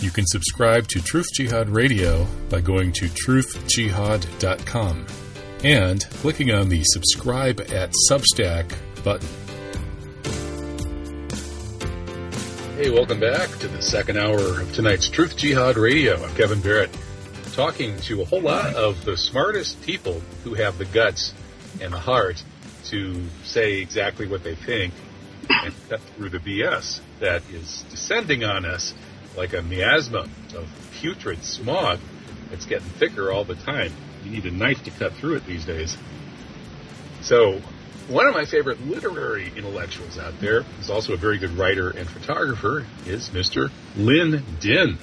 You can subscribe to Truth Jihad Radio by going to truthjihad.com and clicking on the subscribe at Substack button. Hey, welcome back to the second hour of tonight's Truth Jihad Radio. I'm Kevin Barrett, talking to a whole lot of the smartest people who have the guts and the heart to say exactly what they think and cut through the BS that is descending on us like a miasma of putrid smog that's getting thicker all the time. You need a knife to cut through it these days. So, one of my favorite literary intellectuals out there is also a very good writer and photographer is Mr. Linh Dinh.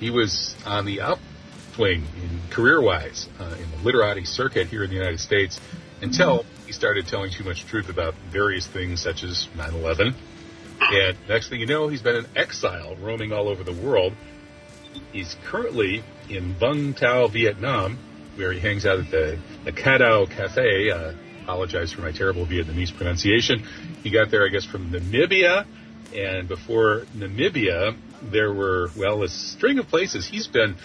He was on the upswing in career-wise uh, in the literati circuit here in the United States until he started telling too much truth about various things such as 9/11 and next thing you know, he's been in exile, roaming all over the world. He's currently in Vung Tau, Vietnam, where he hangs out at the, the Kadao Cafe. Uh, apologize for my terrible Vietnamese pronunciation. He got there, I guess, from Namibia. And before Namibia, there were, well, a string of places. He's been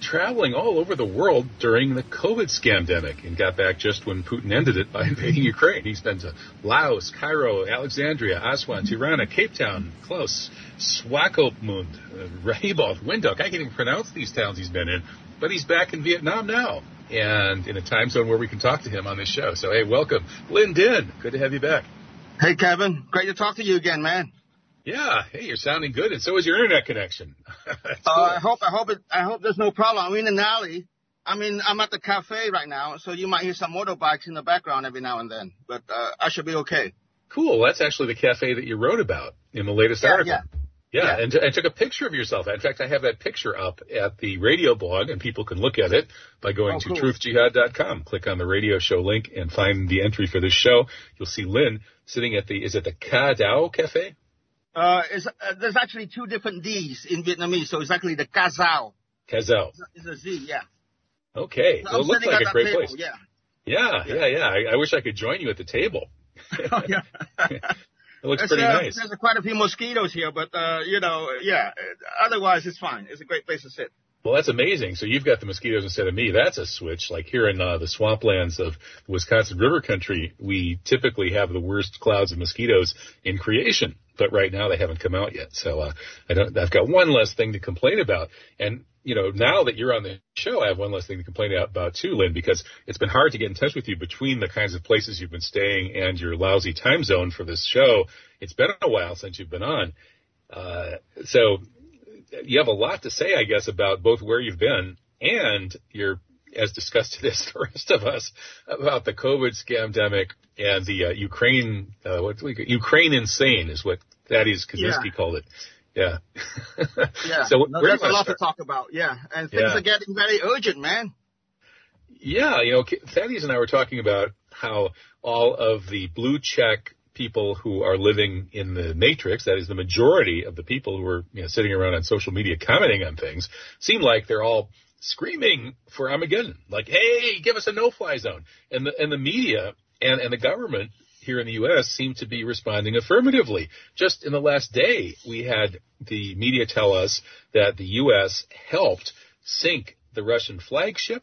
traveling all over the world during the COVID scamdemic and got back just when Putin ended it by invading Ukraine. He's been to Laos, Cairo, Alexandria, Aswan, Tirana, Cape Town, Klaus, Swakopmund, uh, Rehoboth, Windhoek. I can't even pronounce these towns he's been in, but he's back in Vietnam now and in a time zone where we can talk to him on this show. So, hey, welcome. Linh Dinh, good to have you back. Hey, Kevin. Great to talk to you again, man. Yeah, hey, you're sounding good, and so is your internet connection. uh, I hope, I hope it, I hope there's no problem. I'm in an alley. I mean, I'm at the cafe right now, so you might hear some motorbikes in the background every now and then, but uh, I should be okay. Cool. That's actually the cafe that you wrote about in the latest yeah, article. Yeah. Yeah, yeah. And, t- and took a picture of yourself. In fact, I have that picture up at the radio blog, and people can look at it by going oh, to cool. truthjihad.com. Click on the radio show link and find the entry for this show. You'll see Linh sitting at the, is it the Ca Dao Cafe? Uh, uh, there's actually two different D's in Vietnamese, so it's actually the Kazao. Kazao. It's a Z, yeah. Okay. So well, it looks like a great table, place. Yeah. Yeah, yeah, yeah. I, I, wish I could join you at the table. oh, yeah. it looks It's, pretty uh, nice. There's quite a few mosquitoes here, but, uh, you know, yeah. Otherwise, it's fine. It's a great place to sit. Well, that's amazing. So you've got the mosquitoes instead of me. That's a switch. Like here in uh, the swamplands of Wisconsin River Country, we typically have the worst clouds of mosquitoes in creation. But right now they haven't come out yet. So uh, I don't. I've got one less thing to complain about. And you know, now that you're on the show, I have one less thing to complain about too, Linh, because it's been hard to get in touch with you between the kinds of places you've been staying and your lousy time zone for this show. It's been a while since you've been on. Uh, so you have a lot to say, I guess, about both where you've been and your, as discussed as the rest of us, about the COVID scamdemic and the uh, Ukraine, uh, what Ukraine insane is what Thaddeus Kaczynski Yeah. called it. Yeah. Yeah. so No, there's a lot start? to talk about. Yeah. And things Yeah. are getting very urgent, man. Yeah, you know, Thaddeus and I were talking about how all of the blue check people who are living in the matrix, that is the majority of the people who are you know, sitting around on social media commenting on things, seem like they're all screaming for Armageddon. Like, hey, give us a no-fly zone. And the, and the media and, and the government here in the U.S. seem to be responding affirmatively. Just in the last day, we had the media tell us that the U.S. helped sink the Russian flagship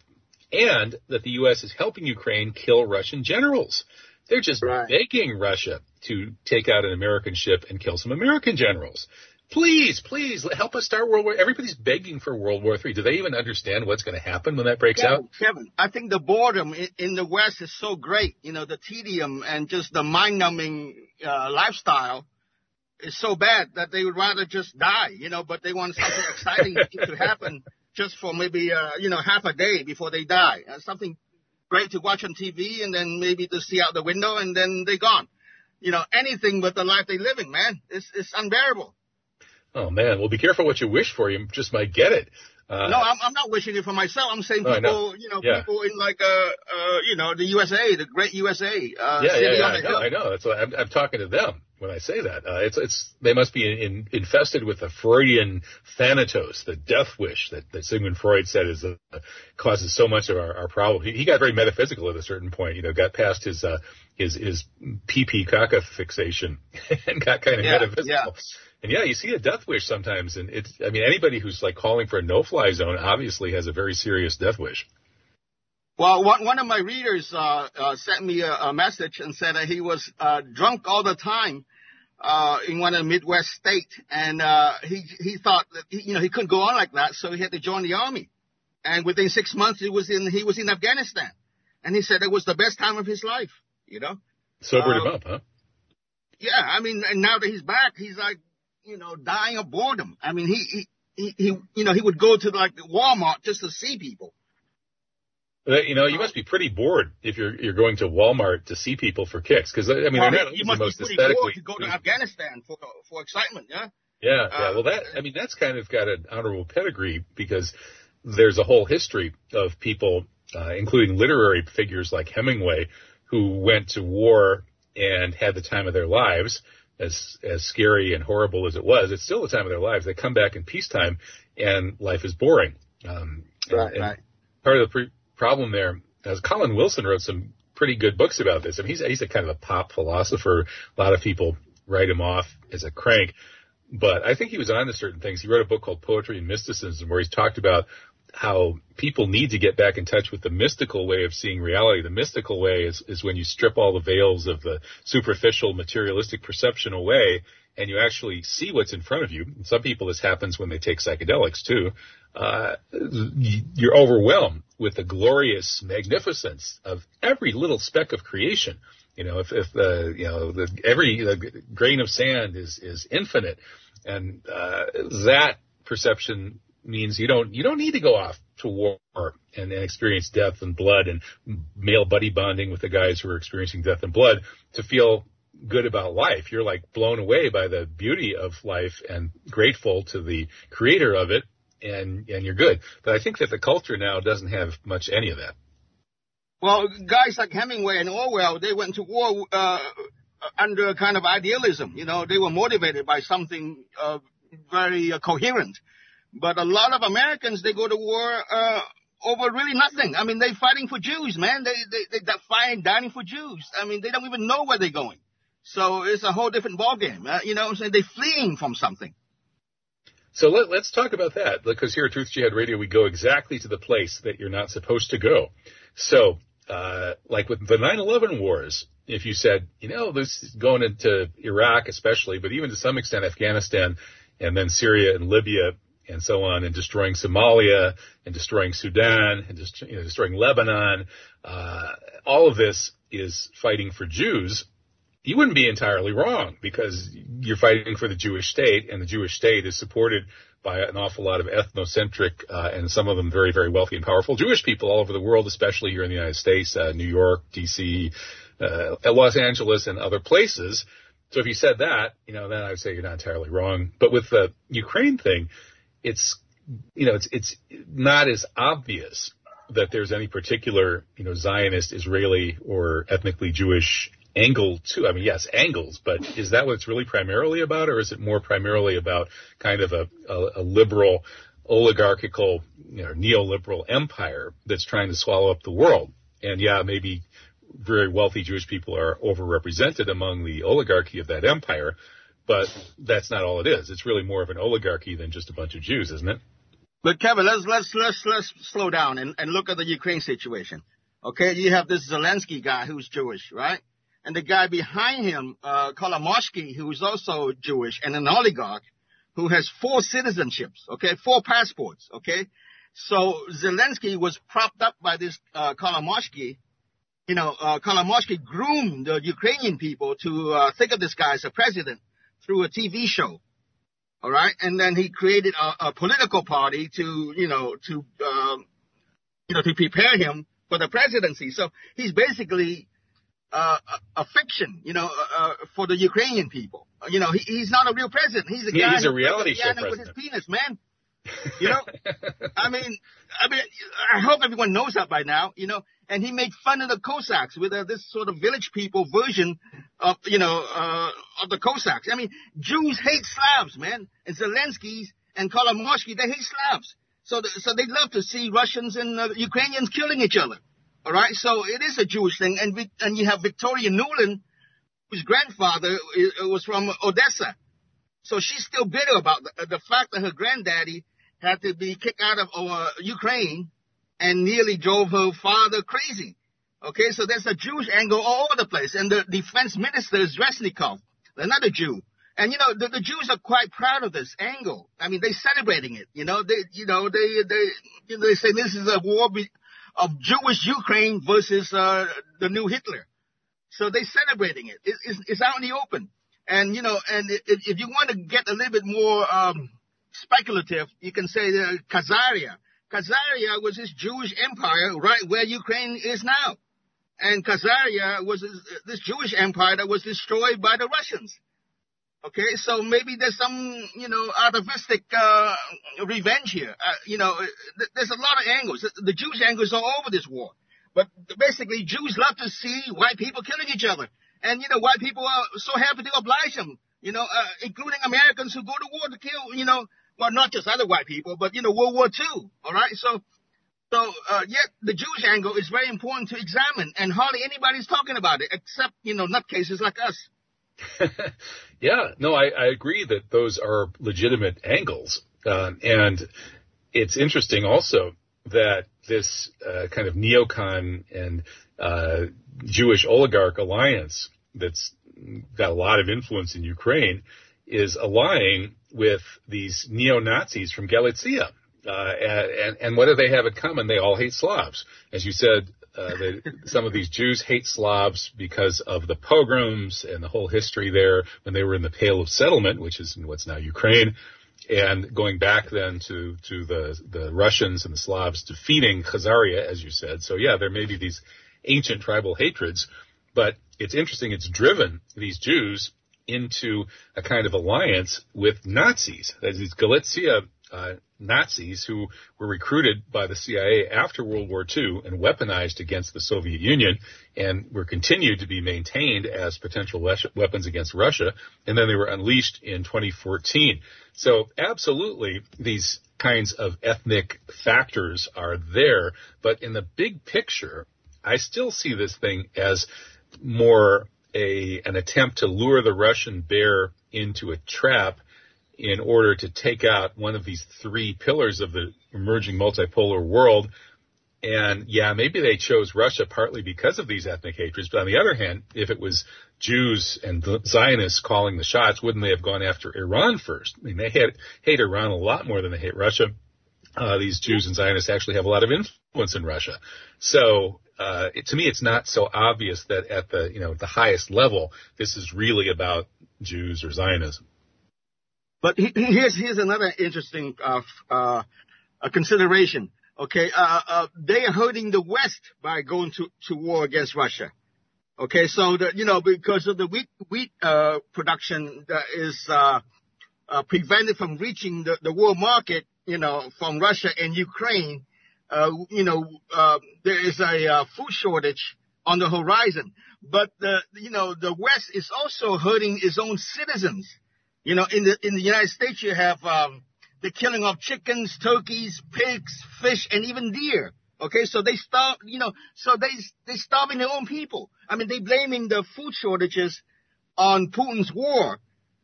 and that the U.S. is helping Ukraine kill Russian generals. They're just Right. begging Russia to take out an American ship and kill some American generals. Please, please help us start World War. Everybody's begging for World War III. Do they even understand what's going to happen when that breaks out? Kevin, Kevin, I think the boredom in, in the West is so great. You know, the tedium and just the mind-numbing uh, lifestyle is so bad that they would rather just die. You know, but they want something exciting to happen just for maybe uh, you know half a day before they die. Uh, something great to watch on TV and then maybe to see out the window and then they're gone. You know, anything but the life they're living, man. It's it's unbearable. Oh man, well be careful what you wish for. You just might get it. Uh, No, I'm, I'm not wishing it for myself. I'm saying No, people, you know, Yeah. people in like, uh, uh, you know, the USA, the great USA, uh, yeah, yeah, yeah. I know, hill. I know. That's why I'm, I'm talking to them when I say that. Uh, it's, it's, they must be in, in, infested with the Freudian thanatos, the death wish that, that Sigmund Freud said is, uh, causes so much of our, our problem. He, he got very metaphysical at a certain point, you know, got past his, uh, his, his pee pee caca fixation and got kind of Yeah, metaphysical. And yeah, you see a death wish sometimes, and it's I mean anybody who's like calling for a no-fly zone obviously has a very serious death wish. Well, one, of my readers uh, uh, sent me a, a, message and said that he was uh, drunk all the time uh, in one of the Midwest states, and uh, he he thought that he, you know he couldn't go on like that, so he had to join the army. And within six months, he was in he was in Afghanistan, and he said it was the best time of his life. You know, sobered him up, huh? Yeah, I mean, and now that he's back, he's like, you know, dying of boredom. I mean, he he he, you know he would go to like Walmart just to see people. You know, you must be pretty bored if you're you're going to Walmart to see people for kicks, because I mean, well, they're not you must the most be pretty aesthetically. bored to go to Afghanistan for for excitement, yeah. Yeah, yeah. Well, that I mean, that's kind of got an honorable pedigree because there's a whole history of people, uh, including literary figures like Hemingway, who went to war and had the time of their lives. As as scary and horrible as it was, it's still the time of their lives. They come back in peacetime, and life is boring. Um, right, and right. Part of the pre- problem there, as Colin Wilson wrote some pretty good books about this. I mean, he's he's a kind of a pop philosopher. A lot of people write him off as a crank, but I think he was on to certain things. He wrote a book called Poetry and Mysticism, where he's talked about how people need to get back in touch with the mystical way of seeing reality. The mystical way is, is when you strip all the veils of the superficial materialistic perception away and you actually see what's in front of you. And some people this happens when they take psychedelics too. Uh, you're overwhelmed with the glorious magnificence of every little speck of creation. You know, if, if the, you know, the, every the grain of sand is, is infinite and, uh, that perception means you don't you don't need to go off to war and, and experience death and blood and male buddy bonding with the guys who are experiencing death and blood to feel good about life. You're like blown away by the beauty of life and grateful to the creator of it and and you're good. But I think that the culture now doesn't have much any of that. Well, guys like Hemingway and Orwell, they went to war uh, under a kind of idealism. You know, they were motivated by something uh, very uh, coherent. But a lot of Americans, they go to war uh, over really nothing. I mean, they're fighting for Jews, man. They, they, they're fighting, dying for Jews. I mean, they don't even know where they're going. So it's a whole different ballgame. Uh, you know what I'm saying? They're fleeing from something. So let, us talk about that because here at Truth Jihad Radio, we go exactly to the place that you're not supposed to go. So, uh, like with the 9/11 wars, if you said, you know, this is going into Iraq especially, but even to some extent Afghanistan and then Syria and Libya, and so on, and destroying Somalia and destroying Sudan and just, you know, destroying Lebanon. Uh, all of this is fighting for Jews. You wouldn't be entirely wrong because you're fighting for the Jewish state, and the Jewish state is supported by an awful lot of ethnocentric uh, and some of them very, very wealthy and powerful Jewish people all over the world, especially here in the United States, uh, New York, D.C., uh, Los Angeles, and other places. So if you said that, you know, then I would say you're not entirely wrong. But with the Ukraine thing, it's you know it's it's not as obvious that there's any particular you know Zionist, Israeli, or ethnically Jewish angle to. I mean, yes, angles, but is that what it's really primarily about, or is it more primarily about kind of a, a, a liberal, oligarchical, you know, neoliberal empire that's trying to swallow up the world? And yeah, maybe very wealthy Jewish people are overrepresented among the oligarchy of that empire, but that's not all it is. It's really more of an oligarchy than just a bunch of Jews, isn't it? But Kevin, let's let's let's let's slow down and, and look at the Ukraine situation. Okay, you have this Zelensky guy who's Jewish, right? And the guy behind him, uh, Kolomoisky, who is also Jewish and an oligarch, who has four citizenships, okay, four passports, okay. So Zelensky was propped up by this uh. You know, uh, groomed the Ukrainian people to uh, think of this guy as a president through a TV show. All right. And then he created a, a political party to, you know, to, um, you know, to prepare him for the presidency. So he's basically uh, a, a, fiction, you know, uh, uh for the Ukrainian people. You know, he, he's not a real president. He's a yeah, guy he's a reality show president. with his penis, man. You know, I mean, I mean, I hope everyone knows that by now. You know, and he made fun of the Cossacks with uh, this sort of village people version of, you know, uh, of the Cossacks. I mean, Jews hate Slavs, man. And Zelensky's and Kolomoisky, they hate Slavs. So, the, so they love to see Russians and uh, Ukrainians killing each other. All right. So it is a Jewish thing. And, we, and you have Victoria Nuland, whose grandfather was from Odessa. So she's still bitter about the, the fact that her granddaddy had to be kicked out of uh, Ukraine and nearly drove her father crazy. Okay, so there's a Jewish angle all over the place. And the defense minister is Reznikov, another Jew. And you know, the, the Jews are quite proud of this angle. I mean, they're celebrating it. You know, they, you know, they, they, you know, they say this is a war be, of Jewish Ukraine versus uh, the new Hitler. So they're celebrating it. it it's, it's, out in the open. And you know, and if, if you want to get a little bit more um, speculative, you can say uh, Khazaria. Khazaria was this Jewish empire right where Ukraine is now. And Khazaria was this Jewish empire that was destroyed by the Russians. Okay, so maybe there's some, you know, atavistic uh, revenge here. Uh, you know, th- there's a lot of angles. The Jewish angles are over this war. But basically, Jews love to see white people killing each other. And, you know, white people are so happy to oblige them, you know, uh, including Americans who go to war to kill, you know, well, not just other white people, but, you know, World War II. All right. So, so, uh, yet the Jewish angle is very important to examine and hardly anybody's talking about it except, you know, nutcases like us. yeah, no, I, I, agree that those are legitimate angles. Uh, and it's interesting also that this uh, kind of neocon and uh, Jewish oligarch alliance that's got a lot of influence in Ukraine is allying with these neo-Nazis from Galicia. Uh, and, and what do they have in common? They all hate Slavs. As you said, uh, they, some of these Jews hate Slavs because of the pogroms and the whole history there when they were in the Pale of Settlement, which is what's now Ukraine, and going back then to to the the Russians and the Slavs defeating Khazaria, as you said. So yeah, there may be these ancient tribal hatreds, but it's interesting. It's driven these Jews into a kind of alliance with Nazis. Is, Galicia uh, Nazis who were recruited by the CIA after World War II and weaponized against the Soviet Union and were continued to be maintained as potential weapons against Russia. And then they were unleashed in 2014. So absolutely these kinds of ethnic factors are there. But in the big picture, I still see this thing as more a, an attempt to lure the Russian bear into a trap in order to take out one of these three pillars of the emerging multipolar world. And yeah, maybe they chose Russia partly because of these ethnic hatreds. But on the other hand, if it was Jews and Zionists calling the shots, wouldn't they have gone after Iran first? I mean, they hate, hate Iran a lot more than they hate Russia. Uh, these Jews and Zionists actually have a lot of influence in Russia. So, uh, it, to me, it's not so obvious that at the, you know, the highest level, this is really about Jews or Zionism. But here's here's another interesting uh, uh, consideration. Okay, uh, uh, they are hurting the West by going to, to war against Russia. Okay, so the, you know because of the wheat wheat uh, production that is prevented from reaching the, the world market, you know, from Russia and Ukraine, Uh, you know, uh, there is a uh, food shortage on the horizon. But the you know the West is also hurting its own citizens. You know, in the in the United States, you have um, the killing of chickens, turkeys, pigs, fish, and even deer. Okay, so they stop. You know, so they they starving their own people. I mean, they blaming the food shortages on Putin's war,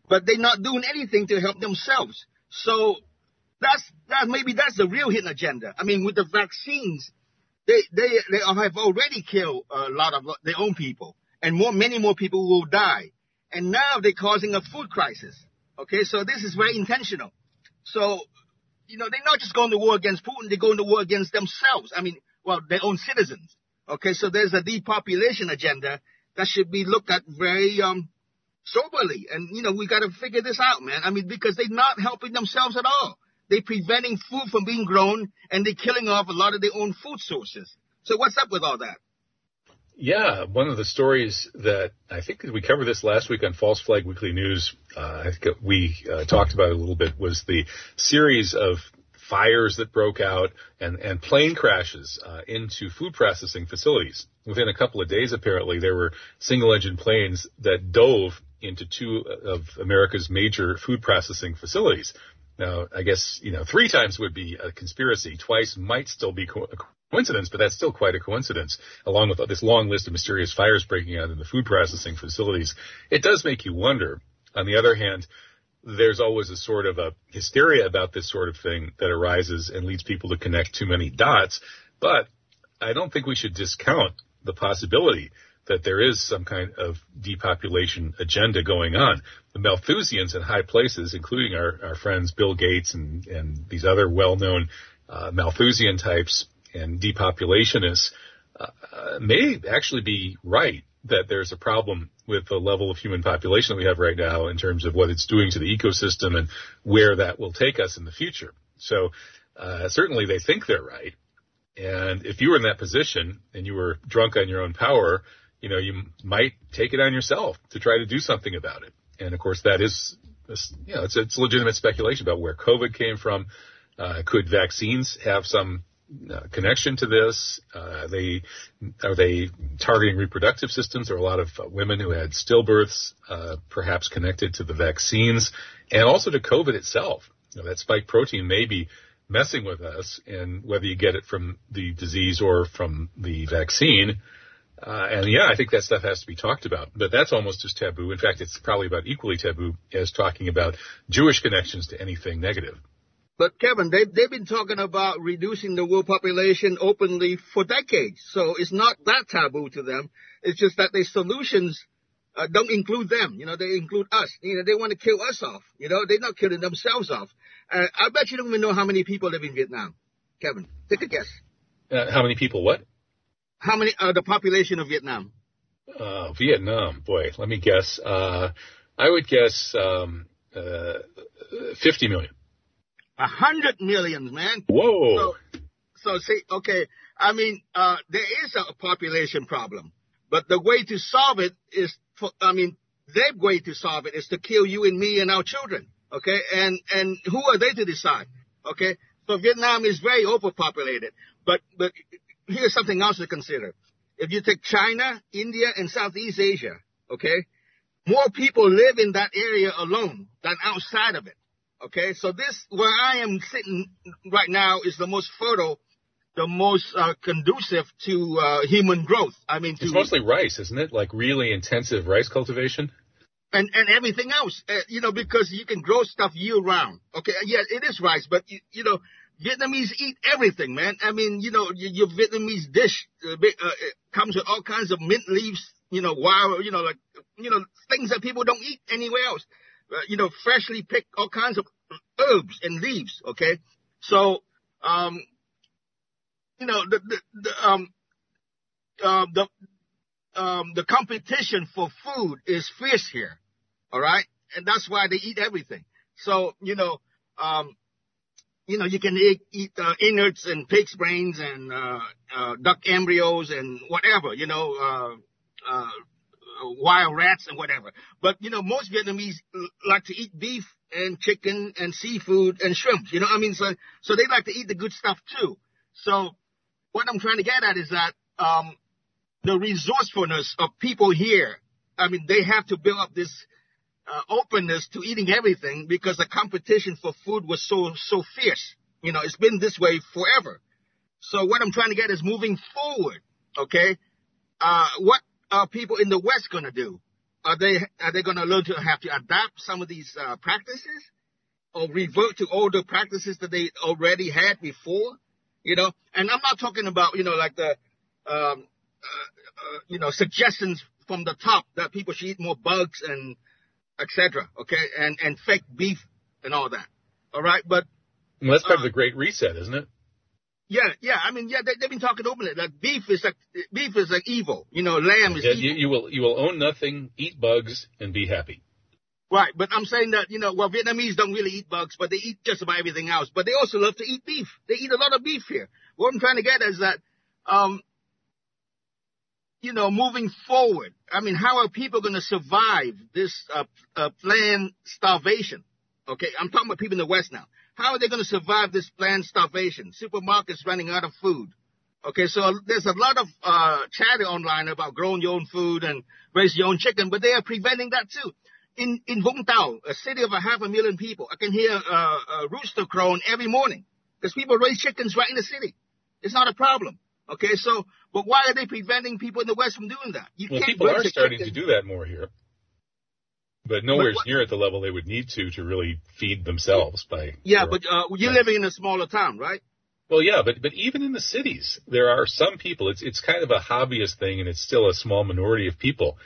but they're not doing anything to help themselves. So that's that maybe that's the real hidden agenda. I mean, with the vaccines, they they they have already killed a lot of their own people, and more many more people will die. And now they're causing a food crisis. Okay, so this is very intentional. So, you know, they're not just going to war against Putin, they're going to war against themselves. I mean, well, their own citizens. Okay, so there's a depopulation agenda that should be looked at very um soberly. And, you know, we got to figure this out, man. I mean, because they're not helping themselves at all. They're preventing food from being grown and they're killing off a lot of their own food sources. So what's up with all that? Yeah, one of the stories that I think we covered this last week on False Flag Weekly News. Uh, I think we uh, talked about it a little bit. Was the series of fires that broke out and, and plane crashes uh, into food processing facilities. Within a couple of days, apparently, there were single-engine planes that dove into two of America's major food processing facilities. Now, I guess, you know, three times would be a conspiracy. Twice might still be co- coincidence, but that's still quite a coincidence, along with this long list of mysterious fires breaking out in the food processing facilities. It does make you wonder. On the other hand, there's always a sort of a hysteria about this sort of thing that arises and leads people to connect too many dots. But I don't think we should discount the possibility that there is some kind of depopulation agenda going on. The Malthusians in high places, including our, our friends Bill Gates and, and these other well-known uh, Malthusian types and depopulationists, uh, may actually be right that there's a problem with the level of human population that we have right now in terms of what it's doing to the ecosystem and where that will take us in the future. So uh, certainly they think they're right. And if you were in that position and you were drunk on your own power, you know, you might take it on yourself to try to do something about it. And of course, that is, you know, it's, it's legitimate speculation about where COVID came from. Uh, could vaccines have some uh, connection to this? Uh, they are they targeting reproductive systems? There are a lot of uh, women who had stillbirths, uh, perhaps connected to the vaccines, and also to COVID itself. You know, that spike protein may be messing with us, and whether you get it from the disease or from the vaccine. Uh, and yeah, I think that stuff has to be talked about, but that's almost as taboo. In fact, it's probably about equally taboo as talking about Jewish connections to anything negative. But Kevin, they they've been talking about reducing the world population openly for decades, so it's not that taboo to them. It's just that the solutions uh, don't include them. You know, they include us. You know, they want to kill us off. You know, they're not killing themselves off. Uh, I bet you don't even know how many people live in Vietnam. Kevin, take a guess. Uh, how many people? What? How many? Uh, the population of Vietnam. Uh, Vietnam, boy, let me guess. Uh, I would guess um, uh, 50 million. A hundred millions, man. Whoa. So, so see, okay, I mean, uh, there is a population problem, but the way to solve it is, for, I mean, their way to solve it is to kill you and me and our children. Okay, and and who are they to decide? Okay, so Vietnam is very overpopulated, but but here's something else to consider. If you take China, India, and Southeast Asia, okay, more people live in that area alone than outside of it. Okay, so this where I am sitting right now is the most fertile, the most uh, conducive to uh, human growth. I mean, it's mostly rice, isn't it? Like really intensive rice cultivation. And and everything else, uh, you know, because you can grow stuff year round. Okay, yeah, it is rice, but you, you know, Vietnamese eat everything, man. I mean, you know, your, your Vietnamese dish uh, uh, comes with all kinds of mint leaves, you know, wild, you know, like, you know, things that people don't eat anywhere else. Uh, you know, freshly picked all kinds of herbs and leaves. Okay, so um, you know the the, the um uh, the um the competition for food is fierce here. All right, and that's why they eat everything. So you know um you know, you can eat, eat uh, innards and pig's brains and uh, uh, duck embryos and whatever, you know, uh, uh, wild rats and whatever. But you know, most Vietnamese like to eat beef and chicken and seafood and shrimp. You know, what I mean, so so they like to eat the good stuff too. So what I'm trying to get at is that um, the resourcefulness of people here. I mean, they have to build up this uh, openness to eating everything because the competition for food was so so fierce. You know, it's been this way forever. So what I'm trying to get is moving forward. Okay, uh, what are people in the West going to do? Are they are they going to learn to have to adapt some of these uh, practices, or revert to older practices that they already had before? You know, and I'm not talking about you know like the um, uh, uh you know suggestions from the top that people should eat more bugs and etc. Okay, and and fake beef and all that. All right, but well, that's part uh, of the Great Reset, isn't it? Yeah, yeah. I mean, yeah, they, have been talking openly. Like beef is like beef is like evil. You know, lamb is yeah, evil. You, you will you will own nothing, eat bugs, and be happy. Right, but I'm saying that you know, well, Vietnamese don't really eat bugs, but they eat just about everything else. But they also love to eat beef. They eat a lot of beef here. What I'm trying to get is that, um, you know, moving forward. I mean, how are people going to survive this uh, uh, planned starvation? Okay, I'm talking about people in the West now. How are they going to survive this planned starvation? Supermarkets running out of food. Okay, so there's a lot of uh, chatter online about growing your own food and raise your own chicken, but they are preventing that too. In in Vũng Tàu, a city of a half a million people, I can hear uh, a rooster crowing every morning because people raise chickens right in the city. It's not a problem. Okay, so but why are they preventing people in the West from doing that? You well, people are starting to do that more here. but nowhere near at the level they would need to to really feed themselves by. Yeah, but uh, you're living in a smaller town, right? Well, yeah, but but even in the cities, there are some people. It's it's kind of a hobbyist thing, and it's still a small minority of people.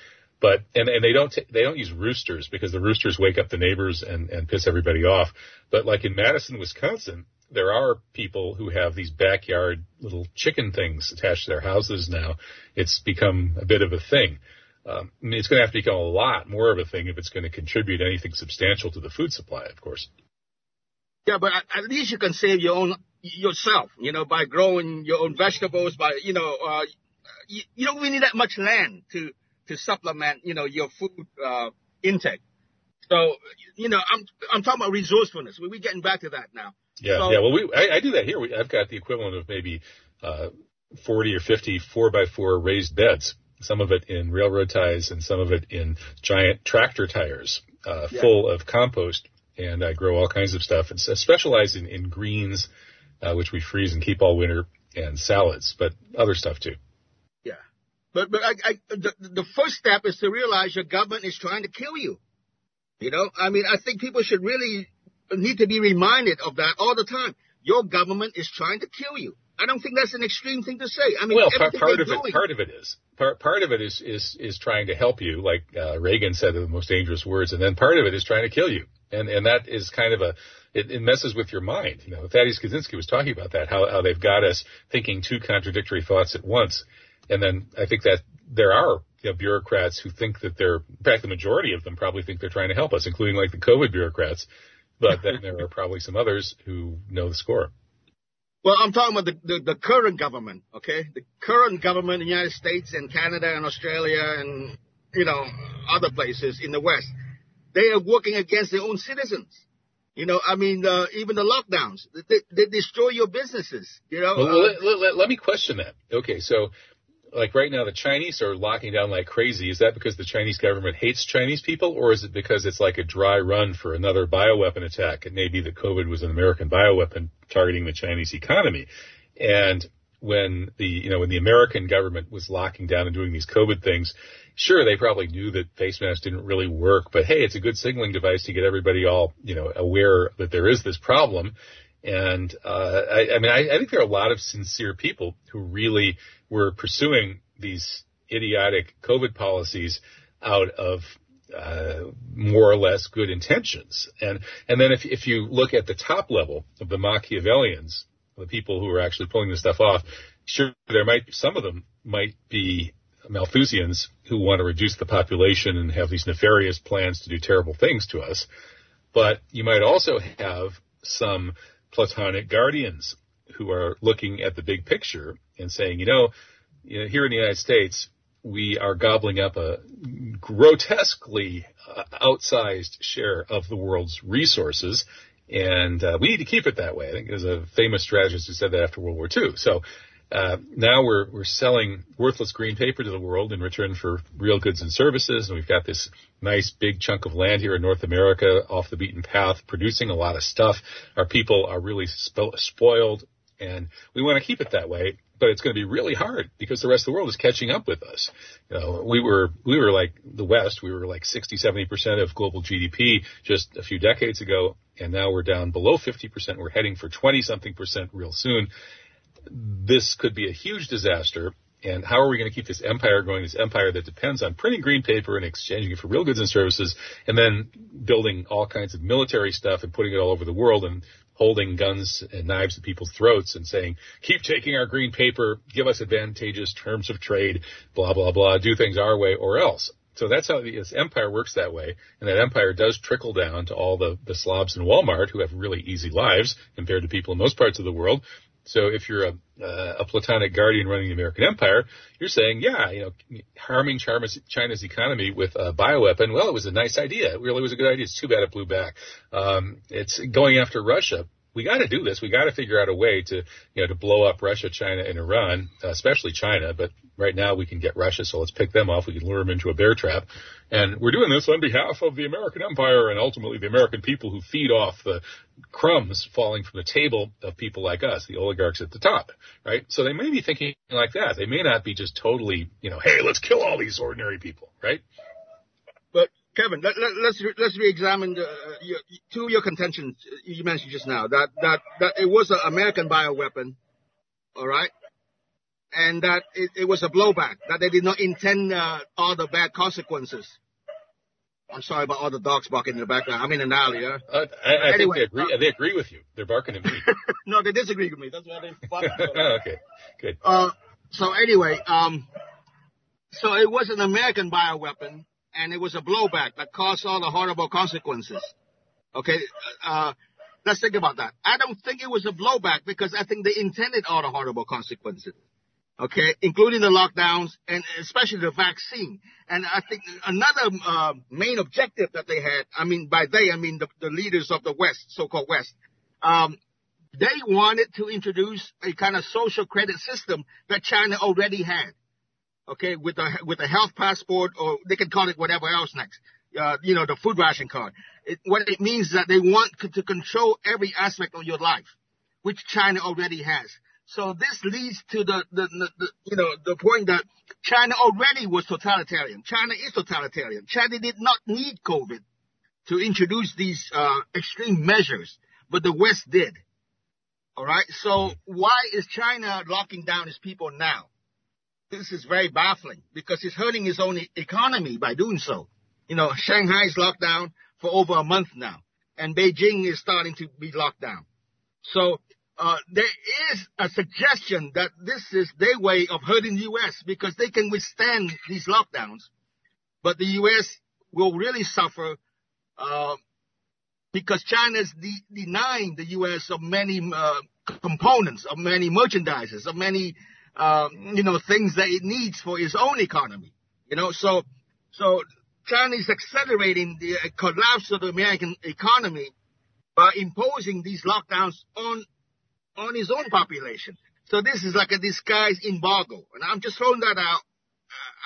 But and and they don't t- they don't use roosters because the roosters wake up the neighbors and and piss everybody off. But like in Madison, Wisconsin, there are people who have these backyard little chicken things attached to their houses now. It's become a bit of a thing. Um, I mean, it's going to have to become a lot more of a thing if it's going to contribute anything substantial to the food supply, of course. Yeah, but at least you can save your own yourself, you know, by growing your own vegetables. By you know, uh, you, you don't really need that much land to to supplement, you know, your food uh, intake. So, you know, I'm I'm talking about resourcefulness. We're getting back to that now. Yeah, so, yeah. Well, we I, I do that here. We, I've got the equivalent of maybe uh, 40 or fifty four by four raised beds. Some of it in railroad ties and some of it in giant tractor tires, uh, yeah. full of compost. And I grow all kinds of stuff and specialize in, in greens, uh, which we freeze and keep all winter, and salads, but other stuff too. Yeah, but but I, I the, the first step is to realize your government is trying to kill you. You know, I mean, I think people should really need to be reminded of that all the time. Your government is trying to kill you. I don't think that's an extreme thing to say. I mean, well, part, part of doing, it, part of it is part, part of it is is is trying to help you, like uh, Reagan said the most dangerous words, and then part of it is trying to kill you, and and that is kind of a it, it messes with your mind. You know, Thaddeus Kaczynski was talking about that, how how they've got us thinking two contradictory thoughts at once, and then I think that there are you know, bureaucrats who think that they're, in fact, the majority of them probably think they're trying to help us, including like the COVID bureaucrats, but then there are probably some others who know the score. Well, I'm talking about the, the, the, current government, okay? The current government in the United States and Canada and Australia and, you know, other places in the West. They are working against their own citizens. You know, I mean, uh, even the lockdowns, they, they, destroy your businesses, you know? Well, uh, let, let, let, me question that. Okay, so like right now the Chinese are locking down like crazy. Is that because the Chinese government hates Chinese people or is it because it's like a dry run for another bioweapon attack? It may be that COVID was an American bioweapon targeting the Chinese economy. And when the, you know, when the American government was locking down and doing these COVID things, sure, they probably knew that face masks didn't really work, but hey, it's a good signaling device to get everybody all, you know, aware that there is this problem. And, uh, I, I mean, I, I think there are a lot of sincere people who really were pursuing these idiotic COVID policies out of uh, more or less good intentions. And and then if if you look at the top level of the Machiavellians, the people who are actually pulling this stuff off, sure there might some of them might be Malthusians who want to reduce the population and have these nefarious plans to do terrible things to us. But you might also have some Platonic guardians who are looking at the big picture and saying, you know, you know here in the United States, we are gobbling up a grotesquely uh, outsized share of the world's resources, and uh, we need to keep it that way. I think there's a famous strategist who said that after World War II. So uh, now we're we're selling worthless green paper to the world in return for real goods and services, and we've got this nice big chunk of land here in North America off the beaten path, producing a lot of stuff. Our people are really spo- spoiled, and we want to keep it that way. But it's going to be really hard because the rest of the world is catching up with us. You know, we were we were like the West, we were like 60, 70 percent of global GDP just a few decades ago, and now we're down below 50 percent. We're heading for 20 something percent real soon this could be a huge disaster. And how are we going to keep this empire going? This empire that depends on printing green paper and exchanging it for real goods and services, and then building all kinds of military stuff and putting it all over the world and holding guns and knives to people's throats and saying, keep taking our green paper, give us advantageous terms of trade, blah, blah, blah, do things our way or else. So that's how this empire works that way. And that empire does trickle down to all the, the slobs in Walmart who have really easy lives compared to people in most parts of the world so if you're a, uh, a platonic guardian running the American empire, you're saying, yeah, you know, harming China's economy with a bioweapon, well, it was a nice idea. It really was a good idea. It's too bad it blew back. Um, it's going after Russia we got to do this. We got to figure out a way to, you know, to blow up Russia, China, and Iran, especially China. But right now we can get Russia, so let's pick them off. We can lure them into a bear trap, and we're doing this on behalf of the American empire and ultimately the American people who feed off the crumbs falling from the table of people like us, the oligarchs at the top, right? So they may be thinking like that. They may not be just totally, you know, hey, let's kill all these ordinary people, right? But Kevin, let, let, let's re, let's re-examine the, uh, your, two of your contentions you mentioned just now. That that that it was an American bioweapon, all right, and that it, it was a blowback. That they did not intend uh, all the bad consequences. I'm sorry about all the dogs barking in the background. I'm in an alley. Huh? Uh, I, I anyway, think they agree. Uh, they agree with you. They're barking at me. no, they disagree with me. That's why they. okay, good. Uh, so anyway, um, so it was an American bioweapon, and it was a blowback that caused all the horrible consequences. Okay, uh, let's think about that. I don't think it was a blowback because I think they intended all the horrible consequences okay, including the lockdowns and especially the vaccine. And I think another uh, main objective that they had, I mean, by they, I mean the, the leaders of the West, so-called West, um, they wanted to introduce a kind of social credit system that China already had. Okay, with a with a health passport, or they can call it whatever else next. Uh, you know, the food ration card. It, what it means is that they want to control every aspect of your life, which China already has. So this leads to the, the, the, the, you know, the point that China already was totalitarian. China is totalitarian. China did not need COVID to introduce these uh, extreme measures, but the West did. All right. So why is China locking down its people now? This is very baffling because it's hurting his own economy by doing so. You know, Shanghai's locked down for over a month now, and Beijing is starting to be locked down. So uh, there is a suggestion that this is their way of hurting the U.S. because they can withstand these lockdowns, but the U.S. will really suffer uh, because China is de- denying the U.S. of many uh, components, of many merchandises, of many uh, you know things that it needs for its own economy. You know, so so China is accelerating the collapse of the American economy by imposing these lockdowns on on his own population. So this is like a disguised embargo. And I'm just throwing that out.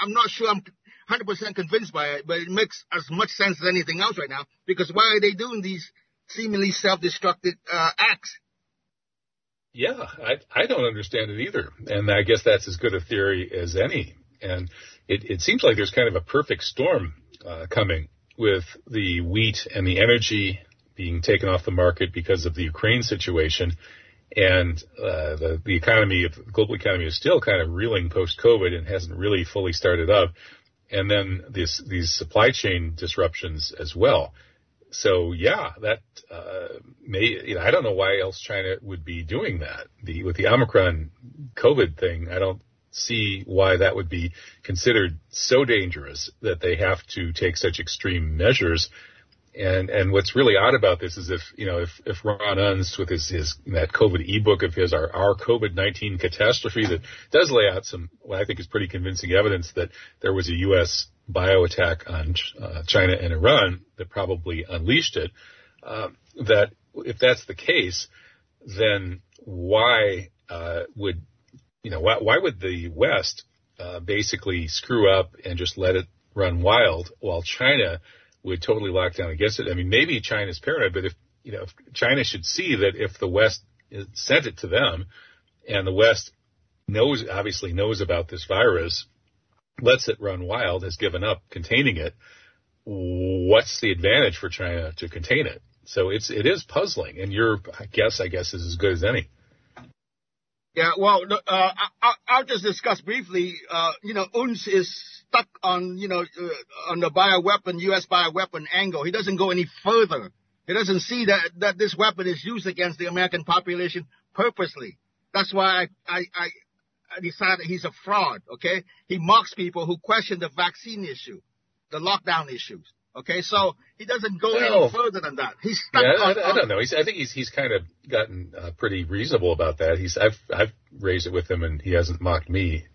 I'm not sure I'm 100% convinced by it, but it makes as much sense as anything else right now because why are they doing these seemingly self-destructive uh, acts? Yeah, I, I don't understand it either. And I guess that's as good a theory as any. And it, it seems like there's kind of a perfect storm uh, coming with the wheat and the energy being taken off the market because of the Ukraine situation and uh, the the economy, the global economy, is still kind of reeling post COVID and hasn't really fully started up. And then this these supply chain disruptions as well. So yeah, that uh, may you know I don't know why else China would be doing that. The with the Omicron COVID thing, I don't see why that would be considered so dangerous that they have to take such extreme measures and and what's really odd about this is if you know if if Ron Unz with his his that COVID ebook of his our our COVID nineteen catastrophe that does lay out some what I think is pretty convincing evidence that there was a U.S. bio attack on uh, China and Iran that probably unleashed it. Uh, that if that's the case, then why uh, would you know why, why would the West uh, basically screw up and just let it run wild while China would totally lock down against it. I mean, maybe China's paranoid, but if, you know, if China should see that if the West sent it to them and the West knows, obviously knows about this virus, lets it run wild, has given up containing it, what's the advantage for China to contain it? So it's, it is puzzling and your guess, I guess, is as good as any. Yeah, well, uh, I, will just discuss briefly. Uh, you know, Unz is stuck on, you know, uh, on the bioweapon, U.S. bioweapon angle. He doesn't go any further. He doesn't see that that this weapon is used against the American population purposely. That's why I, I decided he's a fraud. Okay, he mocks people who question the vaccine issue, the lockdown issues. Okay, so he doesn't go any further than that. He's stuck yeah, on, I, I, don't know. He's, I think he's he's kind of gotten uh, pretty reasonable about that. He's I've I've raised it with him, and he hasn't mocked me.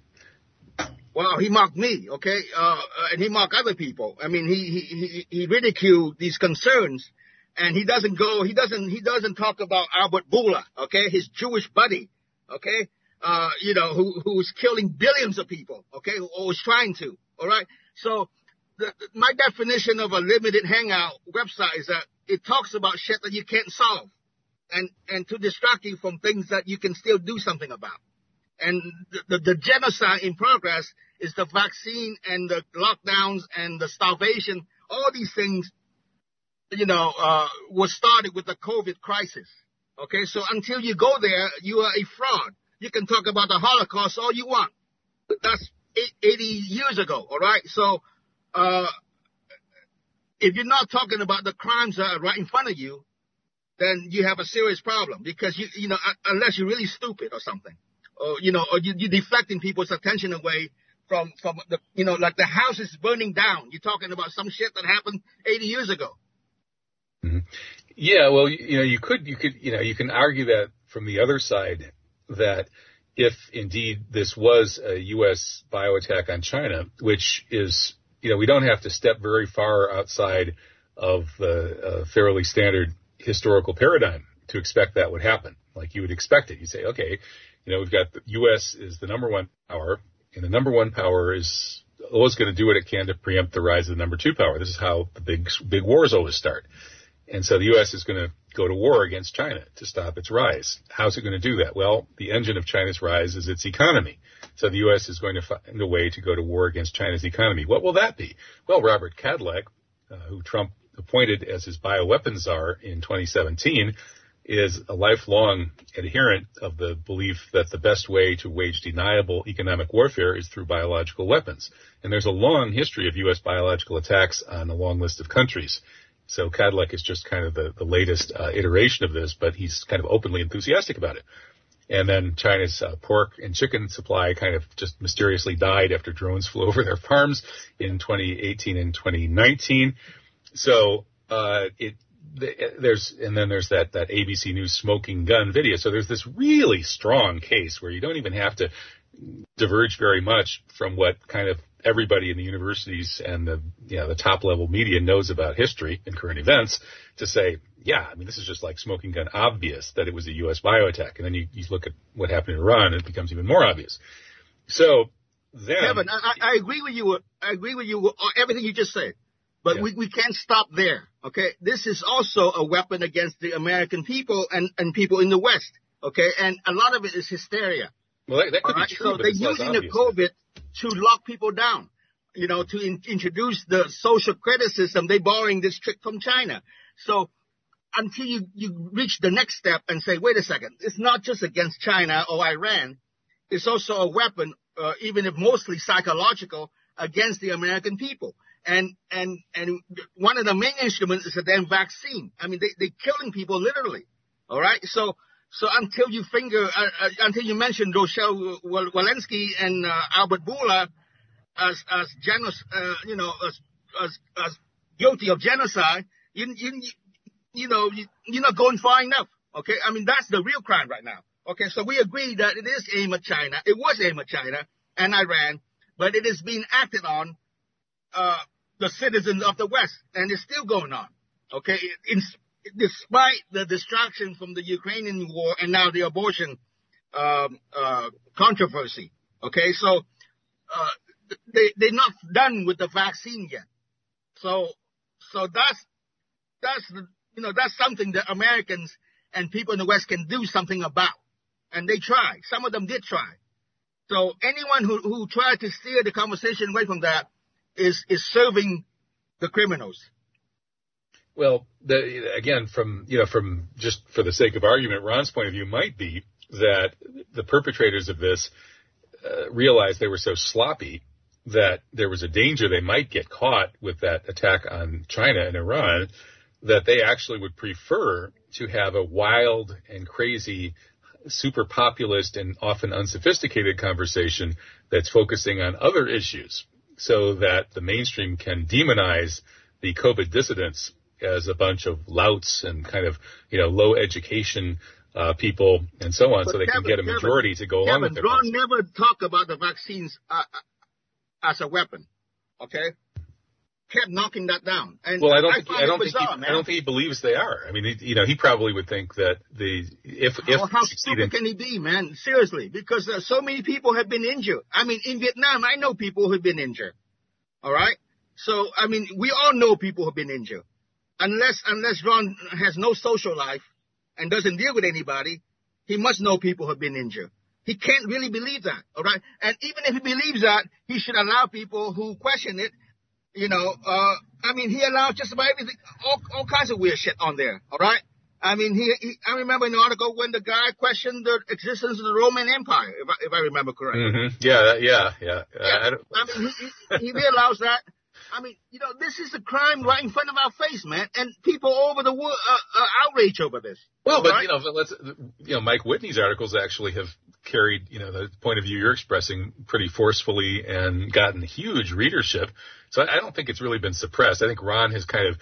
Well, he mocked me, okay, uh, and he mocked other people. I mean, he he he, he ridiculed these concerns, and he doesn't go. He doesn't he doesn't talk about Albert Bourla, okay, his Jewish buddy, okay, uh, you know, who who's killing billions of people, okay, or was trying to. All right, so the, my definition of a limited hangout website is that it talks about shit that you can't solve and, and to distract you from things that you can still do something about. And the, the, the genocide in progress is the vaccine and the lockdowns and the starvation all these things, you know, uh, was started with the COVID crisis. Okay, so until you go there, you are a fraud. You can talk about the Holocaust all you want. That's 80 years ago, all right? So, uh, if you're not talking about the crimes that are right in front of you, then you have a serious problem because you, you know, unless you're really stupid or something, or, you know, or you, you're deflecting people's attention away from, from the, you know, like the house is burning down. You're talking about some shit that happened 80 years ago. Mm-hmm. Yeah, well, you know, you could, you could, you know, you can argue that from the other side that if indeed this was a U.S. bioattack on China, which is, you know, we don't have to step very far outside of the uh, fairly standard historical paradigm to expect that would happen. Like you would expect it. You say, okay, you know, we've got the U.S. is the number one power, and the number one power is always going to do what it can to preempt the rise of the number two power. This is how the big big wars always start. And so the U.S. is going to go to war against China to stop its rise. How's it going to do that? Well, the engine of China's rise is its economy. So the U.S. is going to find a way to go to war against China's economy. What will that be? Well, Robert Kadlec, uh, who Trump appointed as his bioweapons czar in 2017, is a lifelong adherent of the belief that the best way to wage deniable economic warfare is through biological weapons. And there's a long history of U.S. biological attacks on a long list of countries. So Kadlec is just kind of the, the latest uh, iteration of this, but he's kind of openly enthusiastic about it. And then China's uh, pork and chicken supply kind of just mysteriously died after drones flew over their farms in 2018 and 2019. So uh, it there's and then there's that that ABC News smoking gun video. So there's this really strong case where you don't even have to diverge very much from what kind of everybody in the universities and the you know the top level media knows about history and current events to say, yeah, I mean this is just like smoking gun obvious that it was a U.S. bioattack, and then you, you look at what happened in Iran, and it becomes even more obvious. So then, Kevin, I, I agree with you. I agree with you everything you just said, but yeah. we, we can't stop there. Okay, this is also a weapon against the American people and and people in the West. Okay, and a lot of it is hysteria. Well, that, that could right? be true. So they're using the COVID to lock people down. You know, to in, introduce the social credit system. They're borrowing this trick from China. So until you, you reach the next step and say, wait a second, it's not just against China or Iran. It's also a weapon, uh, even if mostly psychological, against the American people. And, and, and one of the main instruments is the damn vaccine. I mean, they, they're killing people literally. All right. So so until you finger, uh, uh, until you mention Rochelle Walensky and uh, Albert Bourla as as genocide, uh, you know, as, as as guilty of genocide, you you you know you, you're not going far enough. Okay, I mean that's the real crime right now. Okay, so we agree that it is aimed at China. It was aimed at China and Iran, but it is being acted on uh, the citizens of the West, and it's still going on. Okay, in despite the distraction from the Ukrainian war and now the abortion um, uh, controversy. Okay, so uh, they they're not done with the vaccine yet. So so that's that's you know that's something that Americans and people in the West can do something about, and they try. Some of them did try. So anyone who who tried to steer the conversation away from that is is serving the criminals. Well, the, again, from you know, from just for the sake of argument, Ron's point of view might be that the perpetrators of this uh, realized they were so sloppy that there was a danger they might get caught with that attack on China and Iran that they actually would prefer to have a wild and crazy, super populist and often unsophisticated conversation that's focusing on other issues so that the mainstream can demonize the COVID dissidents as a bunch of louts and kind of, you know, low education uh, people and so on, but so they Kevin, can get a majority Kevin, to go along with their Ron never talk about the vaccines uh, uh, as a weapon, okay? Kept knocking that down. And well, I don't I think I don't think he, I don't think he believes they are. I mean, he, you know, he probably would think that the if if well, how stupid can he be, man? Seriously, because uh, so many people have been injured. I mean, in Vietnam, I know people who've been injured. All right, so I mean, we all know people who've been injured unless unless Ron has no social life and doesn't deal with anybody, he must know people have been injured. He can't really believe that, all right? And even if he believes that, he should allow people who question it, you know, uh, I mean, he allowed just about everything, all, all kinds of weird shit on there. All right. I mean, he, he I remember an article when the guy questioned the existence of the Roman Empire, if I, if I remember correctly. Mm-hmm. Yeah, yeah, yeah. yeah. I, I, mean, he, he, he realized that. I mean, you know, this is a crime right in front of our face, man, and people all over the world uh, uh, outrage over this. Well, but right? you know, let's you know, Mike Whitney's articles actually have carried you know the point of view you're expressing pretty forcefully and gotten huge readership. So I, I don't think it's really been suppressed. I think Ron has kind of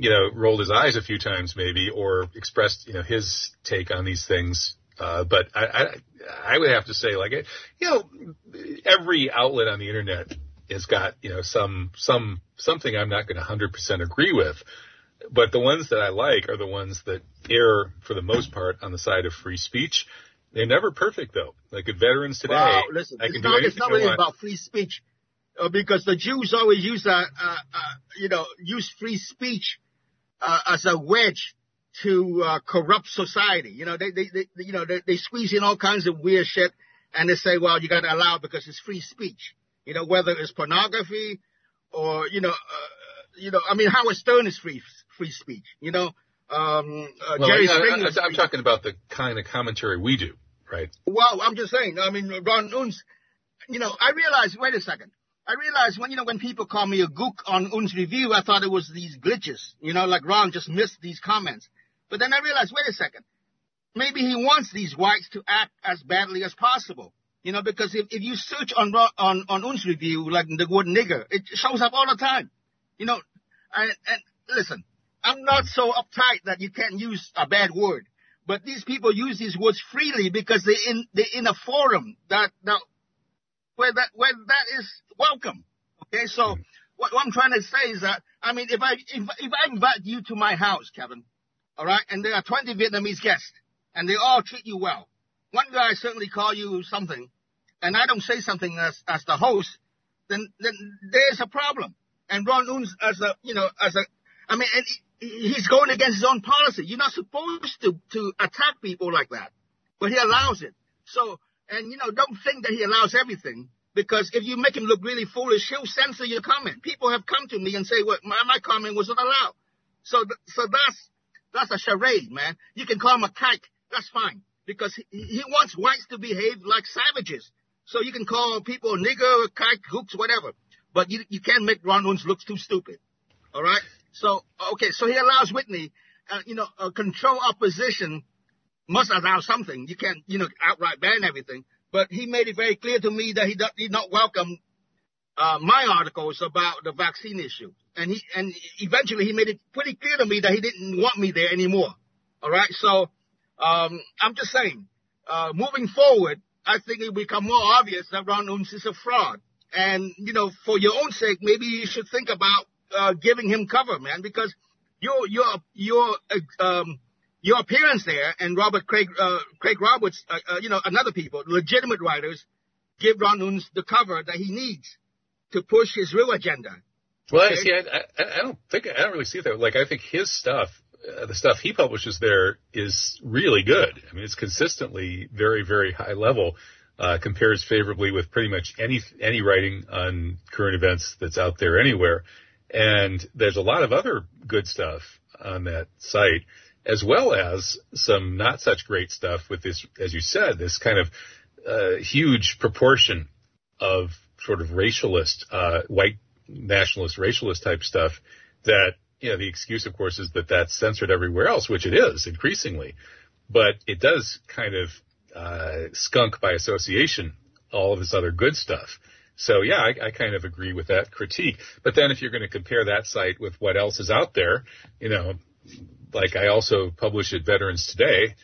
you know, rolled his eyes a few times maybe or expressed, you know, his take on these things. Uh, but I, I, I would have to say like, you know, every outlet on the internet has got, you know, some, some, something I'm not going to 100% agree with. But the ones that I like are the ones that err for the most part on the side of free speech. They're never perfect though. Like at Veterans Today, listen, I can it's do not, anything It's not really about free speech uh, because the Jews always use uh, uh, you know, use free speech uh, as a wedge to uh, corrupt society. You know, they, they, they you know, they, they squeeze in all kinds of weird shit, and they say, well, you got to allow because it's free speech. You know, whether it's pornography or you know, uh, you know, I mean, Howard Stern is free free speech. You know, um, uh, well, Jerry Springer. I, am talking about the kind of commentary we do, right? Well, I'm just saying. I mean, Ron Unz. You know, I realize. Wait a second. I realized when, you know, when people call me a gook on Unz review, I thought it was these glitches, you know, like Ron just missed these comments. But then I realized, wait a second. Maybe he wants these whites to act as badly as possible. You know, because if, if you search on, on, on Unz review, like the word nigger, it shows up all the time. You know, and, and listen, I'm not so uptight that you can't use a bad word. But these people use these words freely because they're in, they're in a forum that, that where that where that is welcome. Okay, so mm. what, what I'm trying to say is that I mean, if I if, if I invite you to my house, Kevin, all right, and there are 20 Vietnamese guests, and they all treat you well. One guy certainly call you something, and I don't say something as as the host, then then there's a problem. And Ron Unz as a you know as a I mean, and he's going against his own policy. You're not supposed to to attack people like that, but he allows it. So and, you know, don't think that he allows everything because if you make him look really foolish, he'll censor your comment. People have come to me and say, well, my, my comment wasn't allowed. So, th- so that's, that's a charade, man. You can call him a kike. That's fine because he, he wants whites to behave like savages. So you can call people nigger, kike, hooks, whatever. But you, you can't make Ron Unz look too stupid. All right. So, okay. So he allows Whitney, uh, you know, uh, control opposition must allow something. You can't, you know, outright ban everything. But he made it very clear to me that he does, did not welcome uh, my articles about the vaccine issue. And he, and eventually he made it pretty clear to me that he didn't want me there anymore. All right. So, um, I'm just saying, uh, moving forward, I think it will become more obvious that Ron Unz is a fraud. And, you know, for your own sake, maybe you should think about, uh, giving him cover, man, because your, your, your, um, your appearance there and Robert Craig, uh, Craig Roberts, uh, uh, you know, and other people, legitimate writers, give Ron Unz the cover that he needs to push his real agenda. Well, okay? see, I, I, I, don't think I don't really see that. Like, I think his stuff, uh, the stuff he publishes there, is really good. I mean, it's consistently very, very high level. Uh, compares favorably with pretty much any any writing on current events that's out there anywhere. And there's a lot of other good stuff on that site as well as some not such great stuff with this, as you said, this kind of uh, huge proportion of sort of racialist, uh, white nationalist, racialist type stuff that, you know, the excuse, of course, is that that's censored everywhere else, which it is increasingly. But it does kind of uh, skunk by association all of this other good stuff. So yeah, I, I, kind of agree with that critique. But then if you're going to compare that site with what else is out there, you know, like I also publish at Veterans Today,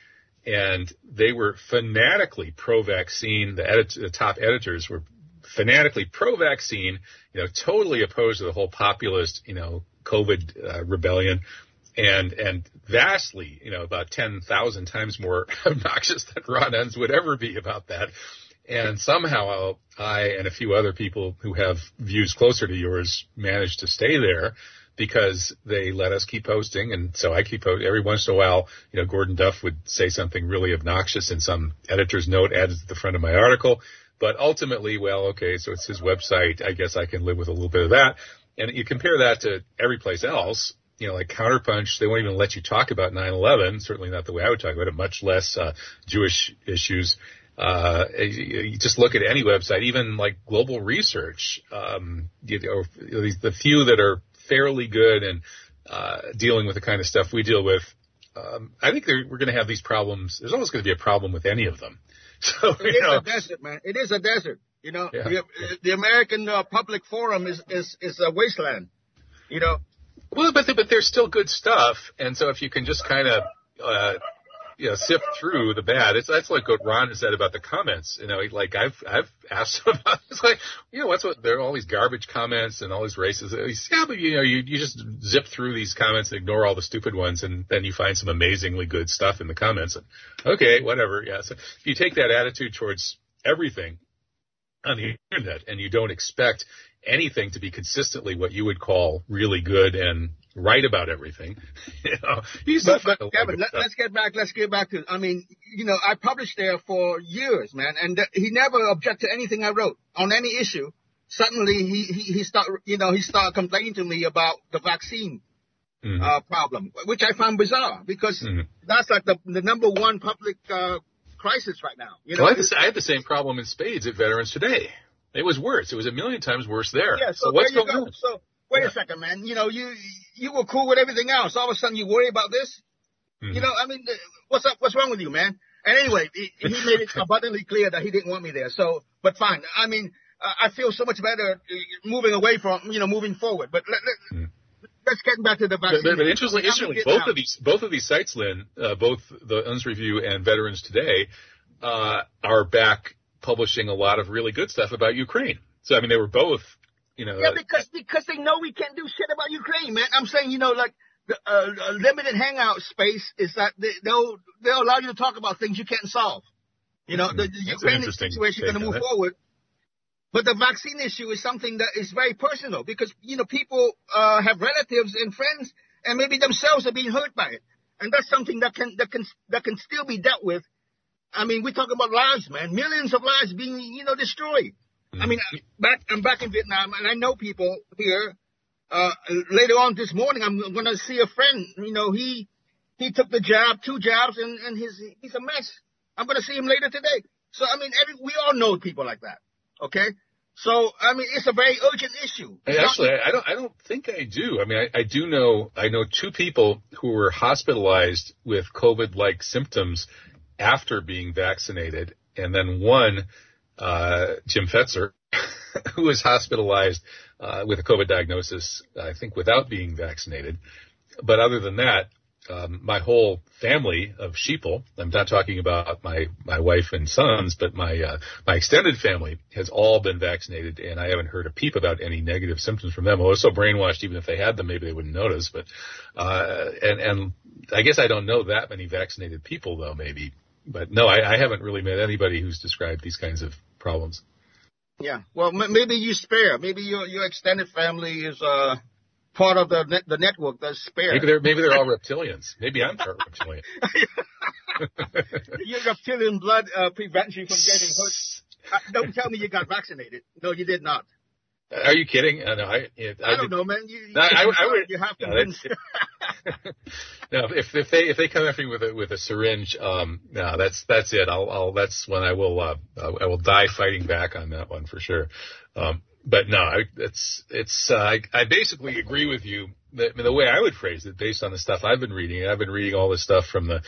and they were fanatically pro-vaccine. The, edit- the top editors were fanatically pro-vaccine, you know, totally opposed to the whole populist, you know, COVID uh, rebellion, and and vastly, you know, about ten thousand times more obnoxious than Ron would ever be about that. And somehow I and a few other people who have views closer to yours managed to stay there because they let us keep posting. And so I keep posting every once in a while, you know, Gordon Duff would say something really obnoxious in some editor's note added to the front of my article. But ultimately, well, okay, so it's his website. I guess I can live with a little bit of that. And you compare that to every place else, you know, like Counterpunch, they won't even let you talk about 9/11. Certainly not the way I would talk about it. Much less uh, Jewish issues. Uh, you just look at any website, even like Global Research, um, you know, the few that are fairly good and uh, dealing with the kind of stuff we deal with. Um, I think we're going to have these problems. There's always going to be a problem with any of them. So it is know. a desert, man. It is a desert. You know, yeah. the, the, American uh, Public Forum is is is a wasteland. You know, well, but but there's still good stuff, and so if you can just kind of uh, you know sift through the bad, it's that's like what Ron said about the comments. You know, like I've I've asked him about it's like you know what's what there are all these garbage comments and all these races. Yeah, but you know you you just zip through these comments and ignore all the stupid ones, and then you find some amazingly good stuff in the comments. And okay, whatever. Yeah, so if you take that attitude towards everything on the internet and you don't expect anything to be consistently what you would call really good and right about everything. you know, but, but Kevin, let, us get back. Let's get back to. I mean, you know, I published there for years, man, and th- he never objected to anything I wrote on any issue. Suddenly, he he, he start, you know, he started complaining to me about the vaccine. Mm-hmm. Uh, problem, which I found bizarre because mm-hmm. that's like the, the number one public uh, crisis right now. You know, well, I, had the, I had the same problem in spades at Veterans Today. It was worse. It was a million times worse there. Yeah. So, so what's going go. on? So wait yeah. a second, man. You know, you you were cool with everything else. All of a sudden, you worry about this. Mm-hmm. You know, I mean, what's up? What's wrong with you, man? And anyway, he, he made it abundantly clear that he didn't want me there. So, but fine. I mean, I feel so much better uh, moving away from, you know, moving forward. But let, let, mm. Let's get back to the vaccine. But, but interestingly, interestingly both out. of these, both of these sites, Linh, uh, both the Unz Review and Veterans Today, uh, are back publishing a lot of really good stuff about Ukraine. So I mean, they were both, you know. Yeah, because because they know we can't do shit about Ukraine, man. I'm saying, you know, like the uh, limited hangout space is that they, they'll they'll allow you to talk about things you can't solve. You know, the, the Ukraine situation is going to move forward. But the vaccine issue is something that is very personal because you know people uh, have relatives and friends, and maybe themselves are being hurt by it, and that's something that can that can that can still be dealt with. I mean, we're talking about lives, man, millions of lives being you know destroyed. Mm-hmm. I mean, back I'm back in Vietnam, and I know people here. Uh, later on this morning, I'm going to see a friend. You know, he he took the jab, two jabs, and and his he's a mess. I'm going to see him later today. So I mean, every we all know people like that. Okay. So I mean, it's a very urgent issue. actually, I don't. I don't think I do. I mean, I, I do know. I know two people who were hospitalized with COVID-like symptoms after being vaccinated, and then one uh, Jim Fetzer, who was hospitalized uh, with a COVID diagnosis, I think, without being vaccinated. But other than that, um, my whole family of sheeple, I'm not talking about my, my wife and sons, but my, uh, my extended family has all been vaccinated and I haven't heard a peep about any negative symptoms from them. I was so brainwashed, even if they had them, maybe they wouldn't notice, but, uh, and, and I guess I don't know that many vaccinated people though, maybe, but no, I, I haven't really met anybody who's described these kinds of problems. Yeah. Well, m- maybe you spare. Maybe your your extended family is uh part of the net, the network that's spare. Maybe they're maybe they're all reptilians. Maybe I'm part reptilian. your reptilian blood uh, prevents you from getting hurt. Uh, don't tell me you got vaccinated. No, you did not. Are you kidding? Uh, no, I, I, I, don't know, man. You, no, I, I, would. You have to. No, no, if if they if they come after me with a with a syringe, um, no, that's that's it. I'll I'll that's when I will uh, I will die fighting back on that one for sure. Um, but no, it's it's uh, I, basically agree with you. I mean, the way I would phrase it, based on the stuff I've been reading, I've been reading all this stuff from the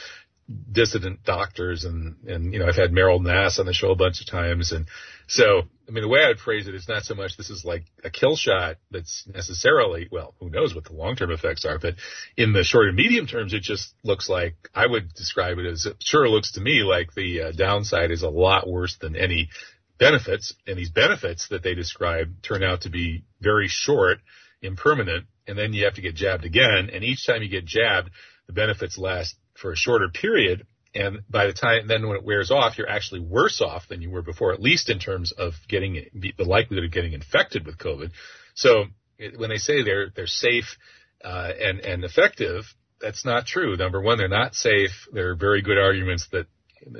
dissident doctors and and you know I've had Meryl Nass on the show a bunch of times and so I mean the way I'd phrase it is not so much this is like a kill shot that's necessarily well who knows what the long term effects are but in the short and medium terms it just looks like I would describe it as it sure looks to me like the uh, downside is a lot worse than any benefits and these benefits that they describe turn out to be very short impermanent and then you have to get jabbed again and each time you get jabbed the benefits last for a shorter period. And by the time then when it wears off, you're actually worse off than you were before, at least in terms of getting the likelihood of getting infected with COVID. So when they say they're they're safe uh, and and effective, that's not true. Number one, they're not safe. There are very good arguments that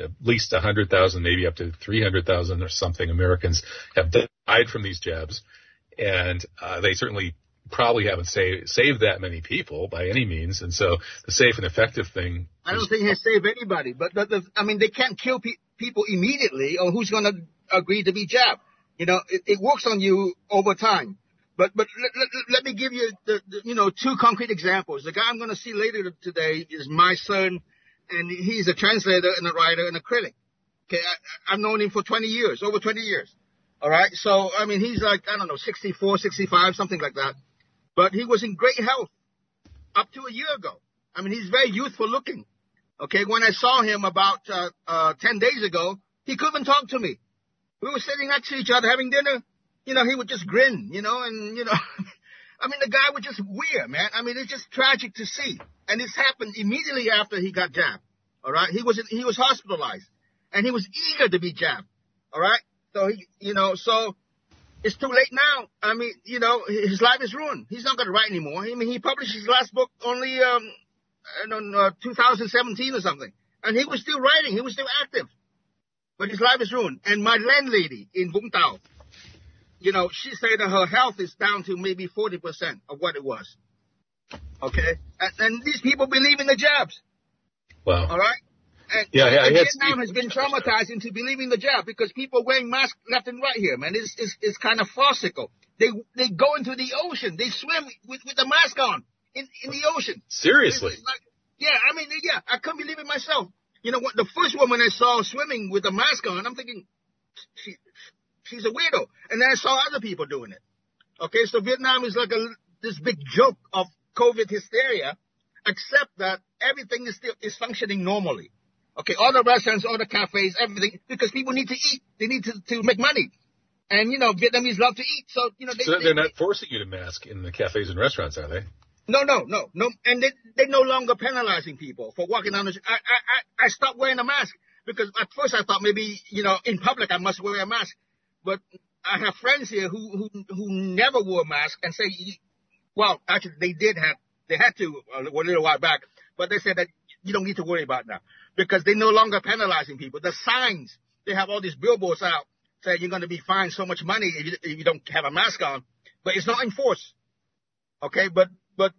at least 100,000, maybe up to 300,000 or something Americans have died from these jabs, and uh, they certainly probably haven't saved saved that many people by any means, and so the safe and effective thing. I don't think he saved anybody, but the, the, I mean, they can't kill pe- people immediately, or who's going to agree to be jabbed? You know, it, it works on you over time. But but let, let, let me give you the, the, you know two concrete examples. The guy I'm going to see later today is my son, and he's a translator and a writer and a critic. Okay, I, I've known him for 20 years, over 20 years. All right, so I mean he's like I don't know 64, 65, something like that. But he was in great health up to a year ago. I mean he's very youthful looking. Okay, when I saw him about uh, uh, 10 days ago, he couldn't talk to me. We were sitting next to each other having dinner you know, he would just grin, you know, and, you know, I mean, the guy was just weird, man. I mean, it's just tragic to see. And this happened immediately after he got jabbed. All right. He was, he was hospitalized and he was eager to be jabbed. All right. So he, you know, so it's too late now. I mean, you know, his life is ruined. He's not going to write anymore. I mean, he published his last book only, um, in uh, 2017 or something. And he was still writing. He was still active. But his life is ruined. And my landlady in Vũng Tàu, you know, she said that her health is down to maybe 40% of what it was. Okay? And, and these people believe in the jabs. Wow. All right? And, yeah, yeah, and Vietnam has been traumatized into believing the jab because people wearing masks left and right here, man. It's, it's, it's kind of farcical. They, they go into the ocean. They swim with, with the mask on in, in the ocean. Seriously? Like, yeah, I mean, yeah, I couldn't believe it myself. You know what? The first woman I saw swimming with the mask on, I'm thinking, she, she's a weirdo. And then I saw other people doing it. Okay, so Vietnam is like a this big joke of COVID hysteria, except that everything is still is functioning normally. Okay, all the restaurants, all the cafes, everything, because people need to eat. They need to, to make money. And, you know, Vietnamese love to eat. So, you know, they, so they, they're not forcing you to mask in the cafes and restaurants, are they? No, no, no, no. And they, they're no longer penalizing people for walking down the street. I, I, I stopped wearing a mask because at first I thought maybe, you know, in public I must wear a mask. But I have friends here who who who never wore a mask and say, well, actually they did have they had to a little while back, but they said that you don't need to worry about now because they're no longer penalizing people. The signs they have all these billboards out saying you're going to be fined so much money if you, if you don't have a mask on, but it's not enforced. Okay, but but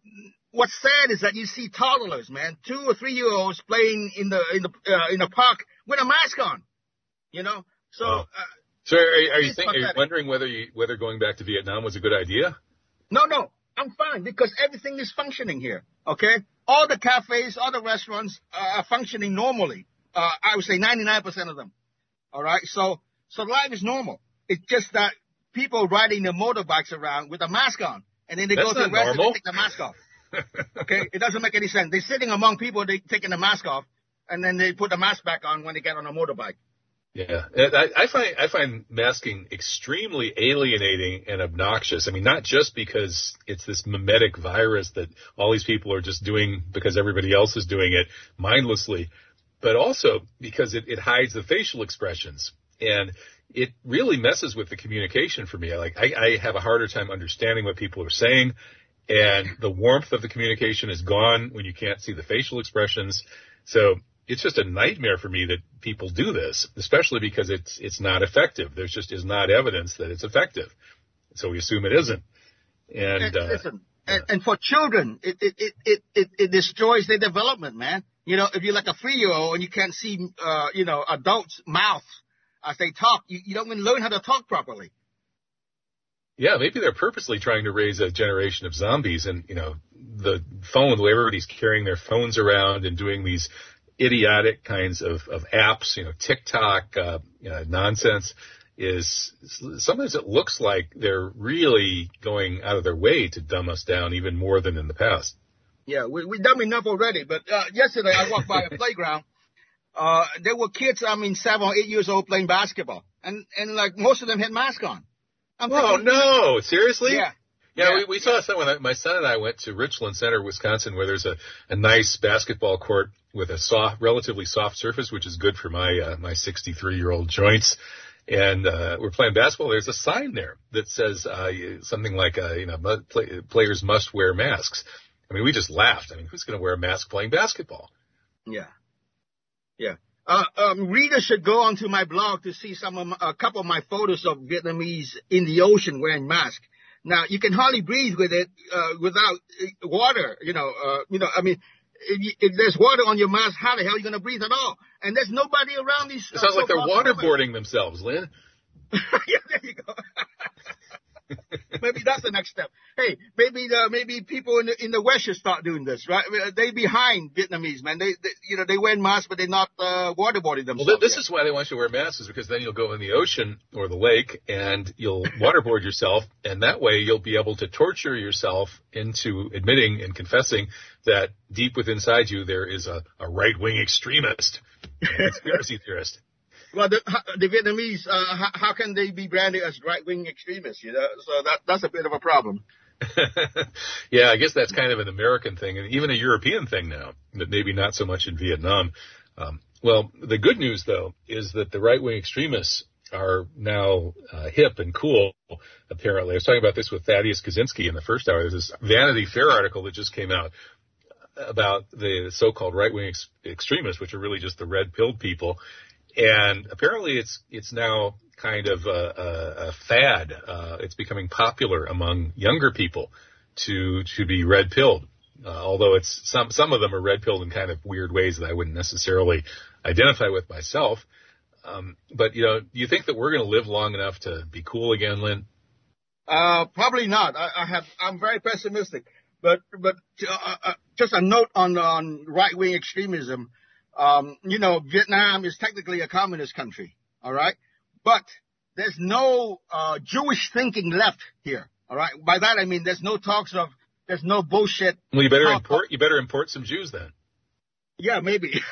what's sad is that you see toddlers, man, two or three year olds playing in the in the uh, in the park with a mask on. You know, so. Uh, so are, are you are you wondering whether you, whether going back to Vietnam was a good idea? No, no, I'm fine because everything is functioning here. Okay, all the cafes, all the restaurants uh, are functioning normally. Uh, I would say 99% of them. All right, so so life is normal. It's just that people riding their motorbikes around with a mask on, and then they That's go to the restaurant and take the mask off. okay, it doesn't make any sense. They're sitting among people, they taking the mask off, and then they put the mask back on when they get on a motorbike. Yeah, I, I find I find masking extremely alienating and obnoxious. I mean, not just because it's this mimetic virus that all these people are just doing because everybody else is doing it mindlessly, but also because it, it hides the facial expressions and it really messes with the communication for me. Like I, I have a harder time understanding what people are saying, and the warmth of the communication is gone when you can't see the facial expressions. So it's just a nightmare for me that people do this, especially because it's it's not effective. There's just is not evidence that it's effective, so we assume it isn't. And, and uh, listen, and, and, for children, it it, it it it destroys their development, man. You know, if you're like a three year old and you can't see, uh, you know, adults' mouths as they talk, you, you don't even learn how to talk properly. Yeah, maybe they're purposely trying to raise a generation of zombies, and you know, the phone, the way everybody's carrying their phones around and doing these idiotic kinds of, of apps, you know, TikTok uh, know, nonsense is sometimes it looks like they're really going out of their way to dumb us down even more than in the past. Yeah, we we dumb enough already. But uh, yesterday I walked by a playground. Uh, there were kids, I mean, seven or eight years old playing basketball, and and like most of them had masks on. I'm oh thinking, no! Seriously? Yeah. Yeah, yeah, we, we saw someone. My son and I went to Richland Center, Wisconsin, where there's a, a nice basketball court with a soft, relatively soft surface, which is good for my uh, my 63 year old joints. And uh, we're playing basketball. There's a sign there that says uh, something like, uh, you know, play, players must wear masks. I mean, we just laughed. I mean, who's going to wear a mask playing basketball? Yeah, yeah. Uh, um, readers should go onto my blog to see some my, a couple of my photos of Vietnamese in the ocean wearing masks. Now you can hardly breathe with it uh, without water. You know, you know. I mean, if, if, there's water on your mask, how the hell are you going to breathe at all? And there's nobody around these. It sounds like they're waterboarding themselves, Linh. yeah, there you go. maybe that's the next step. Hey, maybe the, maybe people in the, in the West should start doing this, right? They behind Vietnamese, man. They, they you know, they wear masks, but they're not uh, waterboarding themselves. Well, this yet. is why they want you to wear masks, is because then you'll go in the ocean or the lake and you'll waterboard yourself, and that way you'll be able to torture yourself into admitting and confessing that deep within inside you there is a, a right wing extremist, conspiracy theorist. Well, the, the Vietnamese, uh, how, how, can they be branded as right-wing extremists? You know, so that that's a bit of a problem. yeah, I guess that's kind of an American thing, and even a European thing now, but maybe not so much in Vietnam. Um, well, the good news though is that the right-wing extremists are now uh, hip and cool. Apparently, I was talking about this with Thaddeus Kozinski in the first hour. There's this Vanity Fair article that just came out about the so-called right-wing ex- extremists, which are really just the red-pilled people and apparently it's it's now kind of a, a, a fad. Uh, it's becoming popular among younger people to to be red pilled. Uh, although it's some some of them are red pilled in kind of weird ways that I wouldn't necessarily identify with myself. Um, but you know, do you think that we're going to live long enough to be cool again, Linh? Uh, probably not. I, I have. I'm very pessimistic. But but uh, uh, just a note on on right wing extremism. Um, you know, Vietnam is technically a communist country, all right? But there's no uh, Jewish thinking left here, all right? By that I mean there's no talks of, there's no bullshit. Well, you better import, you better import some Jews then. Yeah, maybe.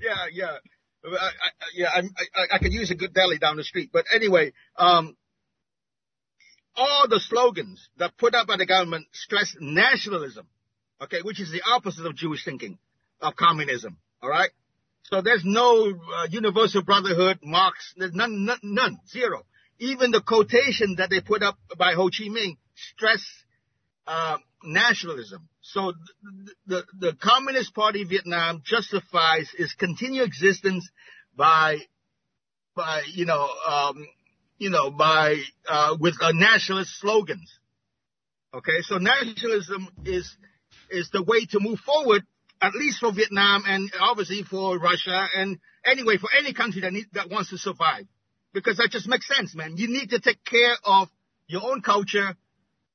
yeah, yeah. I, I, yeah, I, I, I could use a good deli down the street. But anyway, um, all the slogans that put up by the government stress nationalism, okay, which is the opposite of Jewish thinking of communism. All right. So there's no uh, universal brotherhood, Marx. There's none, none, none, zero. Even the quotation that they put up by Ho Chi Minh stress uh, nationalism. So the, the, the Communist Party Vietnam justifies its continued existence by by you know um, you know by uh, with uh, nationalist slogans. Okay, so nationalism is is the way to move forward at least for Vietnam and obviously for Russia and anyway for any country that need, that wants to survive, because that just makes sense, man. You need to take care of your own culture,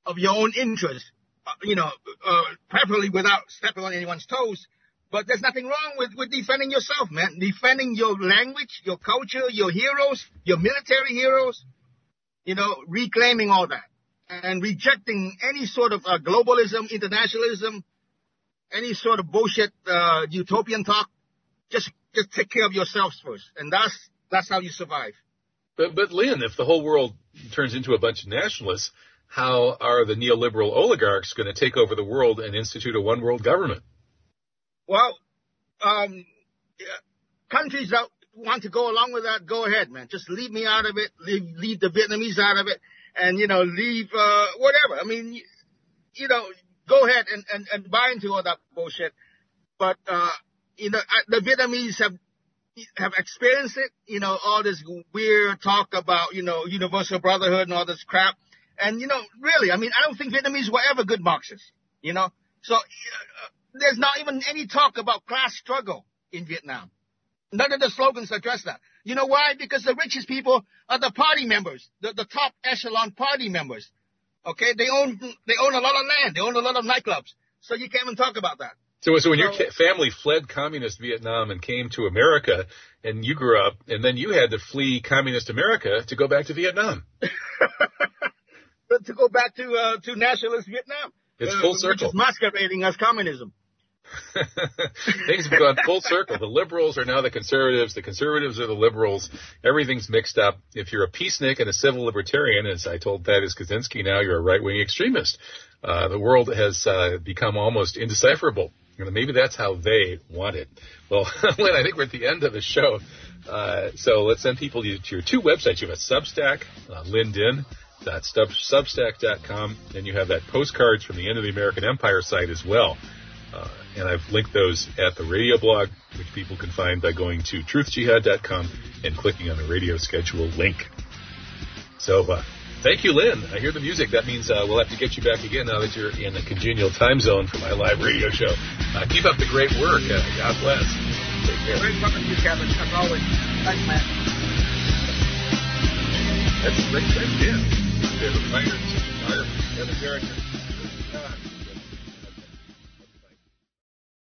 of your own interests, uh, you know, uh, preferably without stepping on anyone's toes. But there's nothing wrong with, with defending yourself, man. Defending your language, your culture, your heroes, your military heroes, you know, reclaiming all that and rejecting any sort of uh, globalism, internationalism, any sort of bullshit uh, utopian talk. Just just take care of yourselves first, and that's that's how you survive. But but Linh, if the whole world turns into a bunch of nationalists, how are the neoliberal oligarchs going to take over the world and institute a one world government? Well, um, countries that want to go along with that, go ahead, man. Just leave me out of it. Leave, leave the Vietnamese out of it, and you know, leave uh, whatever. I mean, you know, go ahead and, and, and buy into all that bullshit. But, uh, you know, the Vietnamese have, have experienced it, you know, all this weird talk about, you know, universal brotherhood and all this crap. And, you know, really, I mean, I don't think Vietnamese were ever good Marxists, you know? So, uh, there's not even any talk about class struggle in Vietnam. None of the slogans address that. You know why? Because the richest people are the party members, the, the top echelon party members. Okay, they own they own a lot of land. They own a lot of nightclubs. So you can't even talk about that. So, so when so, your family fled communist Vietnam and came to America, and you grew up, and then you had to flee communist America to go back to Vietnam. to go back to uh, to nationalist Vietnam. It's full uh, circle. Which is masquerading as communism. Things have gone full circle. The liberals are now the conservatives. The conservatives are the liberals. Everything's mixed up. If you're a peacenik and a civil libertarian, as I told Thaddeus Kozinski, now you're a right-wing extremist. Uh, the world has uh, become almost indecipherable. Maybe that's how they want it. Well, Linh, I think we're at the end of the show. Uh, so let's send people to, your two websites. You have a Substack, uh, Substack.com, and you have that postcards from the end of the American Empire site as well. Uh, and I've linked those at the radio blog, which people can find by going to truthjihad.com and clicking on the radio schedule link. So, uh, Thank you, Linh. I hear the music. That means uh, we'll have to get you back again now that you're in the congenial time zone for my live radio show. Uh, keep up the great work. Uh, God bless. Take care. Great you, Kevin. As always. Thanks, man. That's a great friend, Dan. David Myers, Kevin Garrett.